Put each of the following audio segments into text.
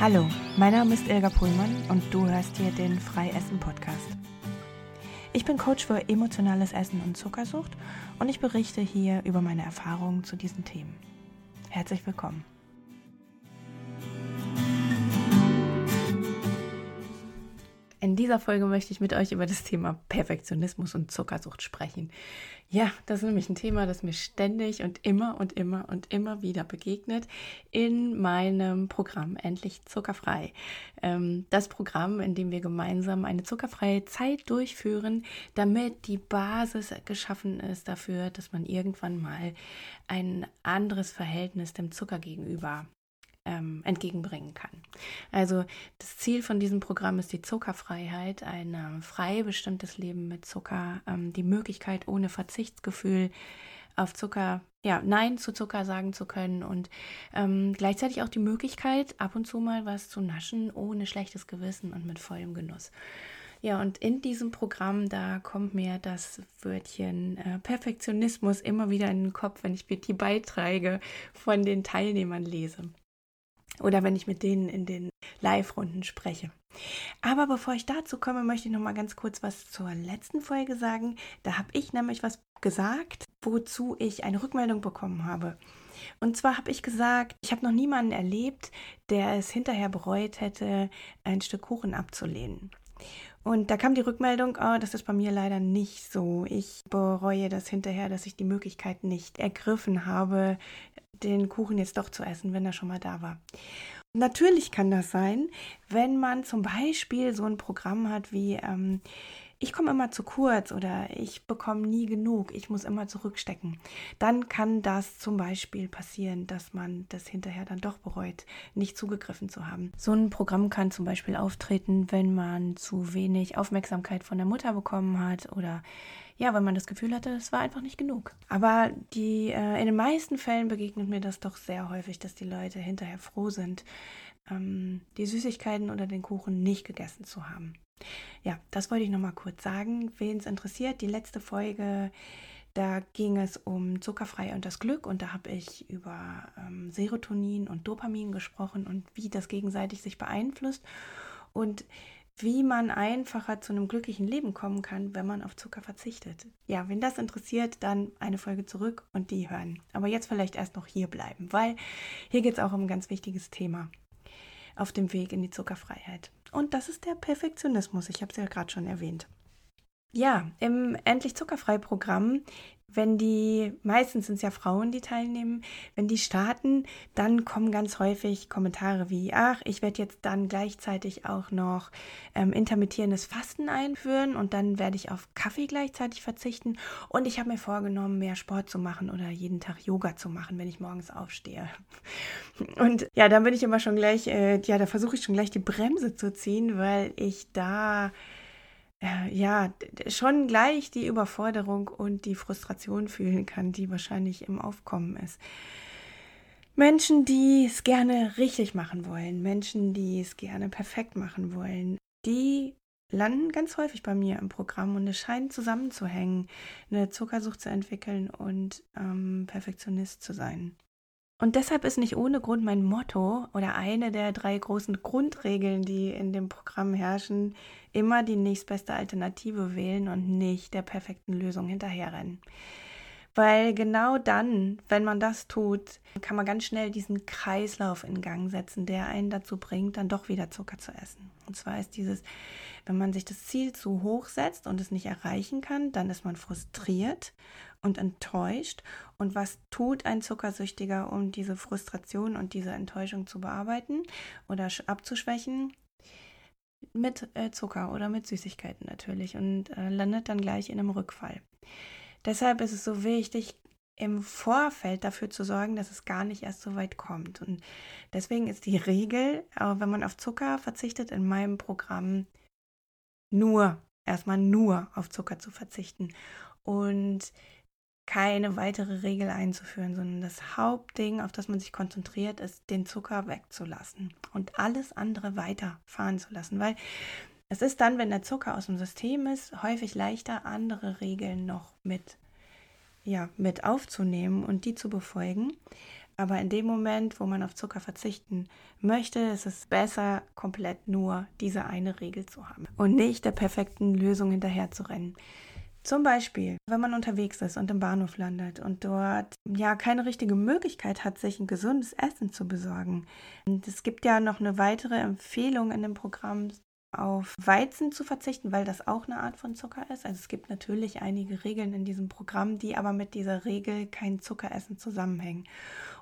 Hallo, mein Name ist Ilga Pullmann und du hörst hier den Freiessen Podcast. Ich bin Coach für emotionales Essen und Zuckersucht und ich berichte hier über meine Erfahrungen zu diesen Themen. Herzlich willkommen. In dieser Folge möchte ich mit euch über das Thema Perfektionismus und Zuckersucht sprechen. Ja, das ist nämlich ein Thema, das mir ständig und immer und immer und immer wieder begegnet in meinem Programm Endlich Zuckerfrei. Ähm, das Programm, in dem wir gemeinsam eine zuckerfreie Zeit durchführen, damit die Basis geschaffen ist dafür, dass man irgendwann mal ein anderes Verhältnis dem Zucker gegenüber ähm, entgegenbringen kann. Also das Ziel von diesem Programm ist die Zuckerfreiheit, ein ähm, frei bestimmtes Leben mit Zucker, ähm, die Möglichkeit ohne Verzichtsgefühl auf Zucker, ja, Nein zu Zucker sagen zu können und ähm, gleichzeitig auch die Möglichkeit, ab und zu mal was zu naschen, ohne schlechtes Gewissen und mit vollem Genuss. Ja, und in diesem Programm, da kommt mir das Wörtchen äh, Perfektionismus immer wieder in den Kopf, wenn ich mir die Beiträge von den Teilnehmern lese oder wenn ich mit denen in den Live-Runden spreche. Aber bevor ich dazu komme, möchte ich noch mal ganz kurz was zur letzten Folge sagen. Da habe ich nämlich was gesagt, wozu ich eine Rückmeldung bekommen habe. Und zwar habe ich gesagt, ich habe noch niemanden erlebt, der es hinterher bereut hätte, ein Stück Kuchen abzulehnen. Und da kam die Rückmeldung, oh, das ist bei mir leider nicht so. Ich bereue das hinterher, dass ich die Möglichkeit nicht ergriffen habe, den Kuchen jetzt doch zu essen, wenn er schon mal da war. Natürlich kann das sein, wenn man zum Beispiel so ein Programm hat wie ähm, ich komme immer zu kurz oder ich bekomme nie genug, ich muss immer zurückstecken, dann kann das zum Beispiel passieren, dass man das hinterher dann doch bereut, nicht zugegriffen zu haben. So ein Programm kann zum Beispiel auftreten, wenn man zu wenig Aufmerksamkeit von der Mutter bekommen hat oder ja, wenn man das Gefühl hatte, es war einfach nicht genug. Aber die, äh, in den meisten Fällen begegnet mir das doch sehr häufig, dass die Leute hinterher froh sind, ähm, die Süßigkeiten oder den Kuchen nicht gegessen zu haben. Ja, das wollte ich noch mal kurz sagen. Wen es interessiert, die letzte Folge, da ging es um zuckerfrei und das Glück und da habe ich über ähm, Serotonin und Dopamin gesprochen und wie das gegenseitig sich beeinflusst und wie man einfacher zu einem glücklichen Leben kommen kann, wenn man auf Zucker verzichtet. Ja, wenn das interessiert, dann eine Folge zurück und die hören. Aber jetzt vielleicht erst noch hier bleiben, weil hier geht es auch um ein ganz wichtiges Thema auf dem Weg in die Zuckerfreiheit. Und das ist der Perfektionismus. Ich habe es ja gerade schon erwähnt. Ja, im Endlich Zuckerfrei Programm wenn die, meistens sind es ja Frauen, die teilnehmen, wenn die starten, dann kommen ganz häufig Kommentare wie, ach, ich werde jetzt dann gleichzeitig auch noch ähm, intermittierendes Fasten einführen und dann werde ich auf Kaffee gleichzeitig verzichten und ich habe mir vorgenommen, mehr Sport zu machen oder jeden Tag Yoga zu machen, wenn ich morgens aufstehe. Und ja, dann bin ich immer schon gleich, äh, ja, da versuche ich schon gleich die Bremse zu ziehen, weil ich da äh, ja, schon gleich die Überforderung und die Frustration fühlen kann, die wahrscheinlich im Aufkommen ist. Menschen, die es gerne richtig machen wollen, Menschen, die es gerne perfekt machen wollen, die landen ganz häufig bei mir im Programm und es scheint zusammenzuhängen, eine Zuckersucht zu entwickeln und ähm, Perfektionist zu sein. Und deshalb ist nicht ohne Grund mein Motto oder eine der drei großen Grundregeln, die in dem Programm herrschen, immer die nächstbeste Alternative wählen und nicht der perfekten Lösung hinterherrennen. Weil genau dann, wenn man das tut, kann man ganz schnell diesen Kreislauf in Gang setzen, der einen dazu bringt, dann doch wieder Zucker zu essen. Und zwar ist dieses, wenn man sich das Ziel zu hoch setzt und es nicht erreichen kann, dann ist man frustriert und enttäuscht. Und was tut ein Zuckersüchtiger, um diese Frustration und diese Enttäuschung zu bearbeiten oder abzuschwächen? Mit äh, Zucker oder mit Süßigkeiten natürlich und äh, landet dann gleich in einem Rückfall. Deshalb ist es so wichtig, im Vorfeld dafür zu sorgen, dass es gar nicht erst so weit kommt. Und deswegen ist die Regel, wenn man auf Zucker verzichtet, in meinem Programm nur, erstmal nur auf Zucker zu verzichten. Und keine weitere Regel einzuführen, sondern das Hauptding, auf das man sich konzentriert, ist, den Zucker wegzulassen und alles andere weiterfahren zu lassen. Weil es ist dann, wenn der Zucker aus dem System ist, häufig leichter, andere Regeln noch mit, ja, mit aufzunehmen und die zu befolgen, Aber in dem Moment, wo man auf Zucker verzichten möchte, ist es besser, komplett nur diese eine Regel zu haben und nicht der perfekten Lösung hinterher zu rennen. Zum Beispiel, wenn man unterwegs ist und im Bahnhof landet und dort ja keine richtige Möglichkeit hat, sich ein gesundes Essen zu besorgen. Und es gibt ja noch eine weitere Empfehlung in dem Programm, auf Weizen zu verzichten, weil das auch eine Art von Zucker ist. Also es gibt natürlich einige Regeln in diesem Programm, die aber mit dieser Regel kein Zuckeressen zusammenhängen.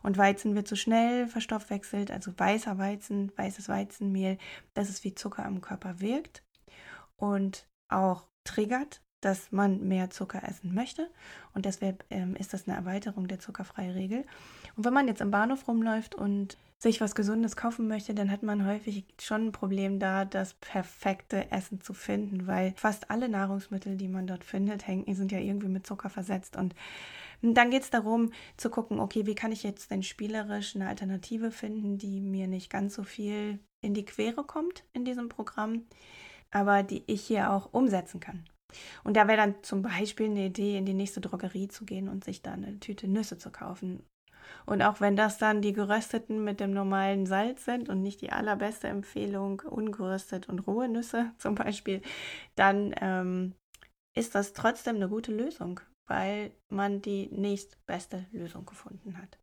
Und Weizen wird so schnell verstoffwechselt, also weißer Weizen, weißes Weizenmehl, dass es wie Zucker im Körper wirkt und auch triggert dass man mehr Zucker essen möchte. Und deshalb ähm, ist das eine Erweiterung der zuckerfreien Regel. Und wenn man jetzt im Bahnhof rumläuft und sich was Gesundes kaufen möchte, dann hat man häufig schon ein Problem da, das perfekte Essen zu finden, weil fast alle Nahrungsmittel, die man dort findet, hängen, sind ja irgendwie mit Zucker versetzt. Und dann geht es darum zu gucken, okay, wie kann ich jetzt denn spielerisch eine Alternative finden, die mir nicht ganz so viel in die Quere kommt in diesem Programm, aber die ich hier auch umsetzen kann. Und da wäre dann zum Beispiel eine Idee, in die nächste Drogerie zu gehen und sich da eine Tüte Nüsse zu kaufen. Und auch wenn das dann die gerösteten mit dem normalen Salz sind und nicht die allerbeste Empfehlung, ungeröstet und rohe Nüsse zum Beispiel, dann ähm, ist das trotzdem eine gute Lösung, weil man die nächstbeste Lösung gefunden hat.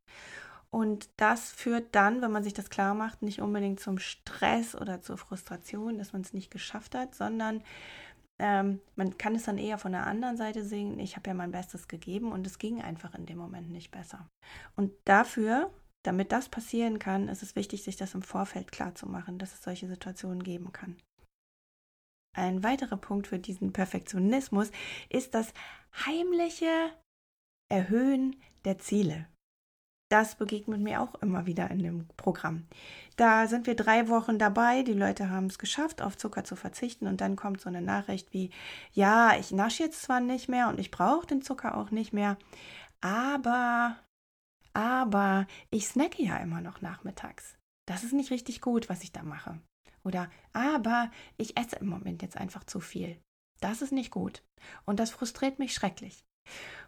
Und das führt dann, wenn man sich das klar macht, nicht unbedingt zum Stress oder zur Frustration, dass man es nicht geschafft hat, sondern ähm, man kann es dann eher von der anderen Seite sehen, ich habe ja mein Bestes gegeben und es ging einfach in dem Moment nicht besser. Und dafür, damit das passieren kann, ist es wichtig, sich das im Vorfeld klar zu machen, dass es solche Situationen geben kann. Ein weiterer Punkt für diesen Perfektionismus ist das heimliche Erhöhen der Ziele. Das begegnet mir auch immer wieder in dem Programm. Da sind wir drei Wochen dabei, die Leute haben es geschafft, auf Zucker zu verzichten und dann kommt so eine Nachricht wie, ja, ich nasche jetzt zwar nicht mehr und ich brauche den Zucker auch nicht mehr, aber, aber ich snacke ja immer noch nachmittags. Das ist nicht richtig gut, was ich da mache. Oder, aber ich esse im Moment jetzt einfach zu viel. Das ist nicht gut. Und das frustriert mich schrecklich.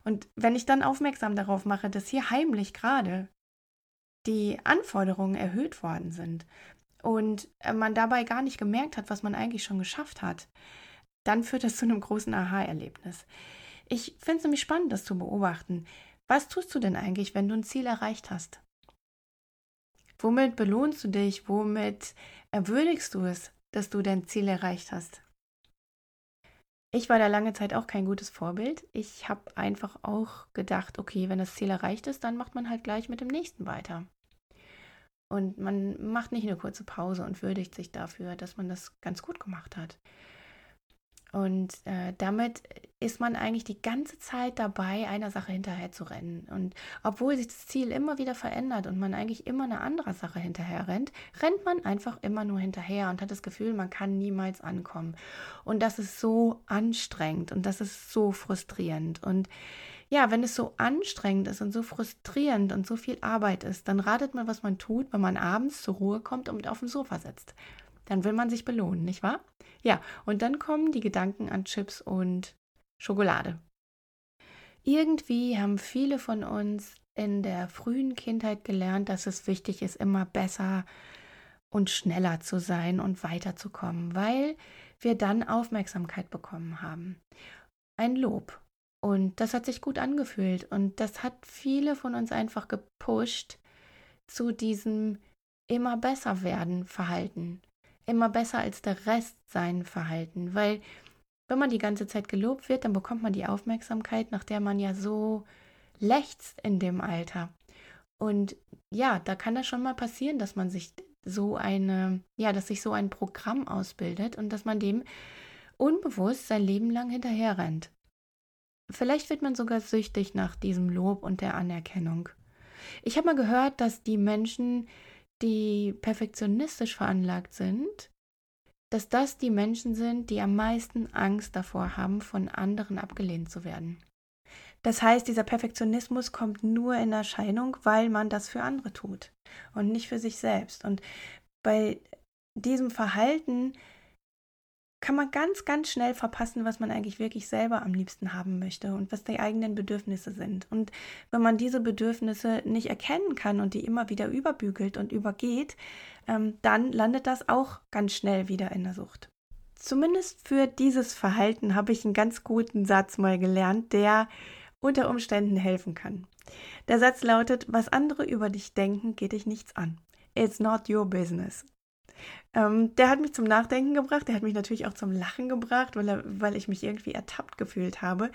Und wenn ich dann aufmerksam darauf mache, dass hier heimlich gerade die Anforderungen erhöht worden sind und äh, man dabei gar nicht gemerkt hat, was man eigentlich schon geschafft hat, dann führt das zu einem großen Aha-Erlebnis. Ich finde es nämlich spannend, das zu beobachten. Was tust du denn eigentlich, wenn du ein Ziel erreicht hast? Womit belohnst du dich? Womit erwürdigst du es, dass du dein Ziel erreicht hast? Ich war da lange Zeit auch kein gutes Vorbild. Ich habe einfach auch gedacht, okay, wenn das Ziel erreicht ist, dann macht man halt gleich mit dem nächsten weiter. Und man macht nicht eine kurze Pause und würdigt sich dafür, dass man das ganz gut gemacht hat. Und äh, damit ist man eigentlich die ganze Zeit dabei, einer Sache hinterher zu rennen. Und obwohl sich das Ziel immer wieder verändert und man eigentlich immer eine andere Sache hinterher rennt, rennt man einfach immer nur hinterher und hat das Gefühl, man kann niemals ankommen. Und das ist so anstrengend und das ist so frustrierend. Und ja, wenn es so anstrengend ist und so frustrierend und so viel Arbeit ist, dann ratet man, was man tut, wenn man abends zur Ruhe kommt und auf dem Sofa sitzt dann will man sich belohnen, nicht wahr? Ja, und dann kommen die Gedanken an Chips und Schokolade. Irgendwie haben viele von uns in der frühen Kindheit gelernt, dass es wichtig ist, immer besser und schneller zu sein und weiterzukommen, weil wir dann Aufmerksamkeit bekommen haben. Ein Lob. Und das hat sich gut angefühlt und das hat viele von uns einfach gepusht zu diesem immer besser werden Verhalten immer besser als der Rest sein Verhalten, weil wenn man die ganze Zeit gelobt wird, dann bekommt man die Aufmerksamkeit, nach der man ja so lechzt in dem Alter. Und ja, da kann das schon mal passieren, dass man sich so eine, ja, dass sich so ein Programm ausbildet und dass man dem unbewusst sein Leben lang hinterher rennt. Vielleicht wird man sogar süchtig nach diesem Lob und der Anerkennung. Ich habe mal gehört, dass die Menschen, die perfektionistisch veranlagt sind, dass das die Menschen sind, die am meisten Angst davor haben, von anderen abgelehnt zu werden. Das heißt, dieser Perfektionismus kommt nur in Erscheinung, weil man das für andere tut und nicht für sich selbst. Und bei diesem Verhalten kann man ganz, ganz schnell verpassen, was man eigentlich wirklich selber am liebsten haben möchte und was die eigenen Bedürfnisse sind. Und wenn man diese Bedürfnisse nicht erkennen kann und die immer wieder überbügelt und übergeht, ähm, dann landet das auch ganz schnell wieder in der Sucht. Zumindest für dieses Verhalten habe ich einen ganz guten Satz mal gelernt, der unter Umständen helfen kann. Der Satz lautet, was andere über dich denken, geht dich nichts an. It's not your business. Ähm, der hat mich zum Nachdenken gebracht, der hat mich natürlich auch zum Lachen gebracht, weil, er, weil ich mich irgendwie ertappt gefühlt habe,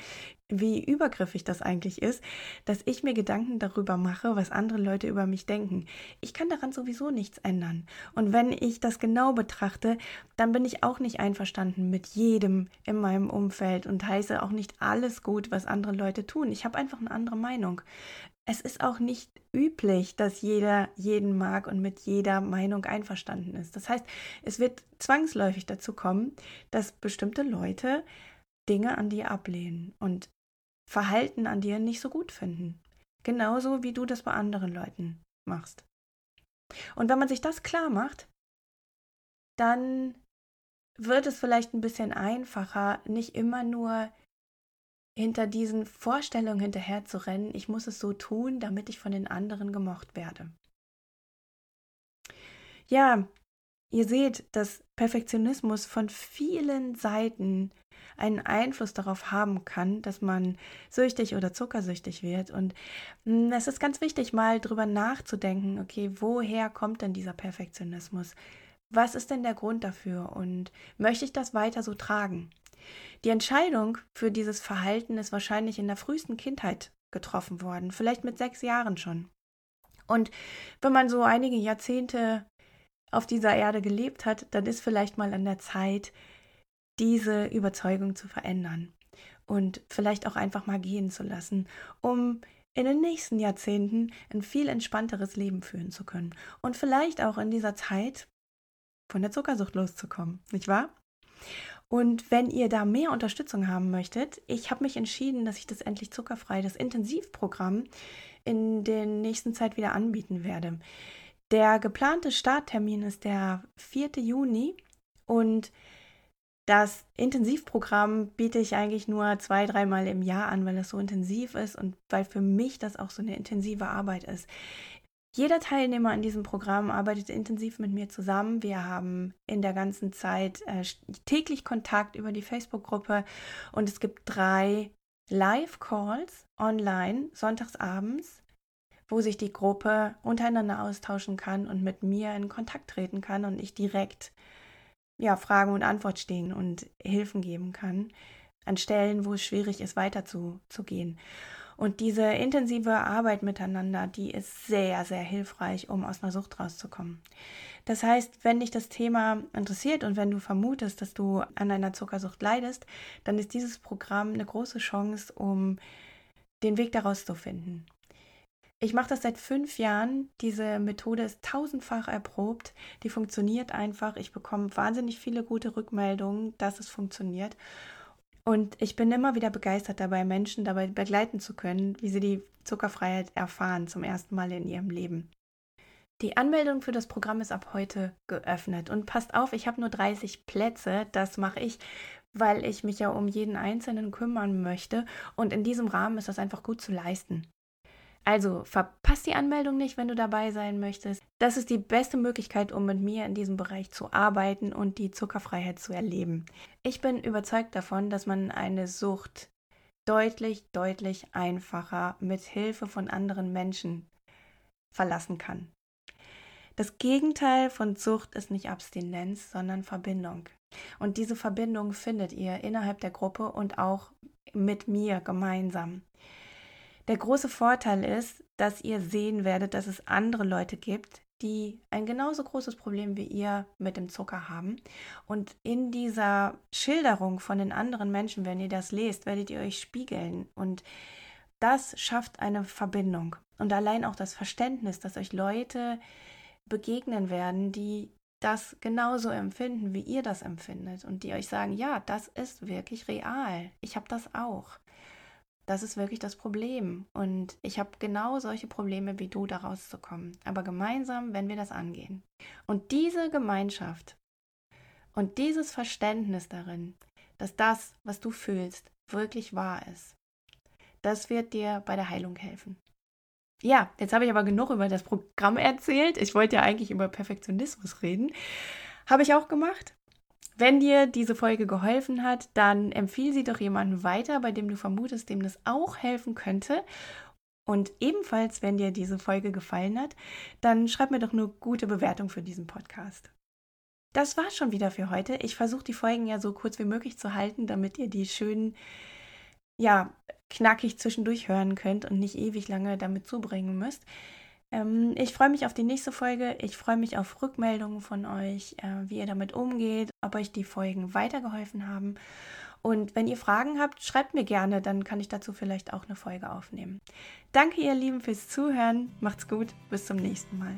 wie übergriffig das eigentlich ist, dass ich mir Gedanken darüber mache, was andere Leute über mich denken. Ich kann daran sowieso nichts ändern. Und wenn ich das genau betrachte, dann bin ich auch nicht einverstanden mit jedem in meinem Umfeld und heiße auch nicht alles gut, was andere Leute tun. Ich habe einfach eine andere Meinung es ist auch nicht üblich, dass jeder jeden mag und mit jeder Meinung einverstanden ist. Das heißt, es wird zwangsläufig dazu kommen, dass bestimmte Leute Dinge an dir ablehnen und Verhalten an dir nicht so gut finden. Genauso wie du das bei anderen Leuten machst. Und wenn man sich das klar macht, dann wird es vielleicht ein bisschen einfacher, nicht immer nur hinter diesen Vorstellungen hinterher zu rennen, ich muss es so tun, damit ich von den anderen gemocht werde. Ja, ihr seht, dass Perfektionismus von vielen Seiten einen Einfluss darauf haben kann, dass man süchtig oder zuckersüchtig wird. Und hm, es ist ganz wichtig, mal drüber nachzudenken, okay, woher kommt denn dieser Perfektionismus? Was ist denn der Grund dafür? Und möchte ich das weiter so tragen? Die Entscheidung für dieses Verhalten ist wahrscheinlich in der frühesten Kindheit getroffen worden, vielleicht mit sechs Jahren schon. Und wenn man so einige Jahrzehnte auf dieser Erde gelebt hat, dann ist vielleicht mal an der Zeit, diese Überzeugung zu verändern und vielleicht auch einfach mal gehen zu lassen, um in den nächsten Jahrzehnten ein viel entspannteres Leben führen zu können und vielleicht auch in dieser Zeit von der Zuckersucht loszukommen, nicht wahr? Und wenn ihr da mehr Unterstützung haben möchtet, ich habe mich entschieden, dass ich das endlich zuckerfrei, das Intensivprogramm in der nächsten Zeit wieder anbieten werde. Der geplante Starttermin ist der 4. Juni und das Intensivprogramm biete ich eigentlich nur zwei, dreimal im Jahr an, weil es so intensiv ist und weil für mich das auch so eine intensive Arbeit ist. Jeder Teilnehmer in diesem Programm arbeitet intensiv mit mir zusammen. Wir haben in der ganzen Zeit äh, täglich Kontakt über die Facebook-Gruppe und es gibt drei Live-Calls online sonntagsabends, wo sich die Gruppe untereinander austauschen kann und mit mir in Kontakt treten kann und ich direkt ja, Fragen und Antwort stehen und Hilfen geben kann an Stellen, wo es schwierig ist, weiterzugehen. Und diese intensive Arbeit miteinander, die ist sehr, sehr hilfreich, um aus einer Sucht rauszukommen. Das heißt, wenn dich das Thema interessiert und wenn du vermutest, dass du an einer Zuckersucht leidest, dann ist dieses Programm eine große Chance, um den Weg daraus zu finden. Ich mache das seit fünf Jahren. Diese Methode ist tausendfach erprobt. Die funktioniert einfach. Ich bekomme wahnsinnig viele gute Rückmeldungen, dass es funktioniert. Und ich bin immer wieder begeistert dabei, Menschen dabei begleiten zu können, wie sie die Zuckerfreiheit erfahren zum ersten Mal in ihrem Leben. Die Anmeldung für das Programm ist ab heute geöffnet. Und passt auf, ich habe nur 30 Plätze. Das mache ich, weil ich mich ja um jeden Einzelnen kümmern möchte. Und in diesem Rahmen ist das einfach gut zu leisten. Also verpasst die Anmeldung nicht, wenn du dabei sein möchtest. Das ist die beste Möglichkeit, um mit mir in diesem Bereich zu arbeiten und die Zuckerfreiheit zu erleben. Ich bin überzeugt davon, dass man eine Sucht deutlich, deutlich einfacher mit Hilfe von anderen Menschen verlassen kann. Das Gegenteil von Sucht ist nicht Abstinenz, sondern Verbindung. Und diese Verbindung findet ihr innerhalb der Gruppe und auch mit mir gemeinsam. Der große Vorteil ist, dass ihr sehen werdet, dass es andere Leute gibt, die ein genauso großes Problem wie ihr mit dem Zucker haben. Und in dieser Schilderung von den anderen Menschen, wenn ihr das lest, werdet ihr euch spiegeln. Und das schafft eine Verbindung. Und allein auch das Verständnis, dass euch Leute begegnen werden, die das genauso empfinden, wie ihr das empfindet. Und die euch sagen, ja, das ist wirklich real. Ich habe das auch. Das ist wirklich das Problem. Und ich habe genau solche Probleme wie du, da rauszukommen. Aber gemeinsam, wenn wir das angehen. Und diese Gemeinschaft Und dieses Verständnis darin, dass das, was du fühlst, wirklich wahr ist, das wird dir bei der Heilung helfen. Ja, jetzt habe ich aber genug über das Programm erzählt. Ich wollte ja eigentlich über Perfektionismus reden. Habe ich auch gemacht. Wenn dir diese Folge geholfen hat, dann empfiehl sie doch jemandem weiter, bei dem du vermutest, dem das auch helfen könnte. Und ebenfalls, wenn dir diese Folge gefallen hat, dann schreib mir doch eine gute Bewertung für diesen Podcast. Das war schon wieder für heute. Ich versuche die Folgen ja so kurz wie möglich zu halten, damit ihr die schön, ja, knackig zwischendurch hören könnt und nicht ewig lange damit zubringen müsst. Ähm, ich freue mich auf die nächste Folge. Ich freue mich auf Rückmeldungen von euch, äh, wie ihr damit umgeht, ob euch die Folgen weitergeholfen haben. Und wenn ihr Fragen habt, schreibt mir gerne, dann kann ich dazu vielleicht auch eine Folge aufnehmen. Danke, ihr Lieben, fürs Zuhören. Macht's gut. Bis zum nächsten Mal.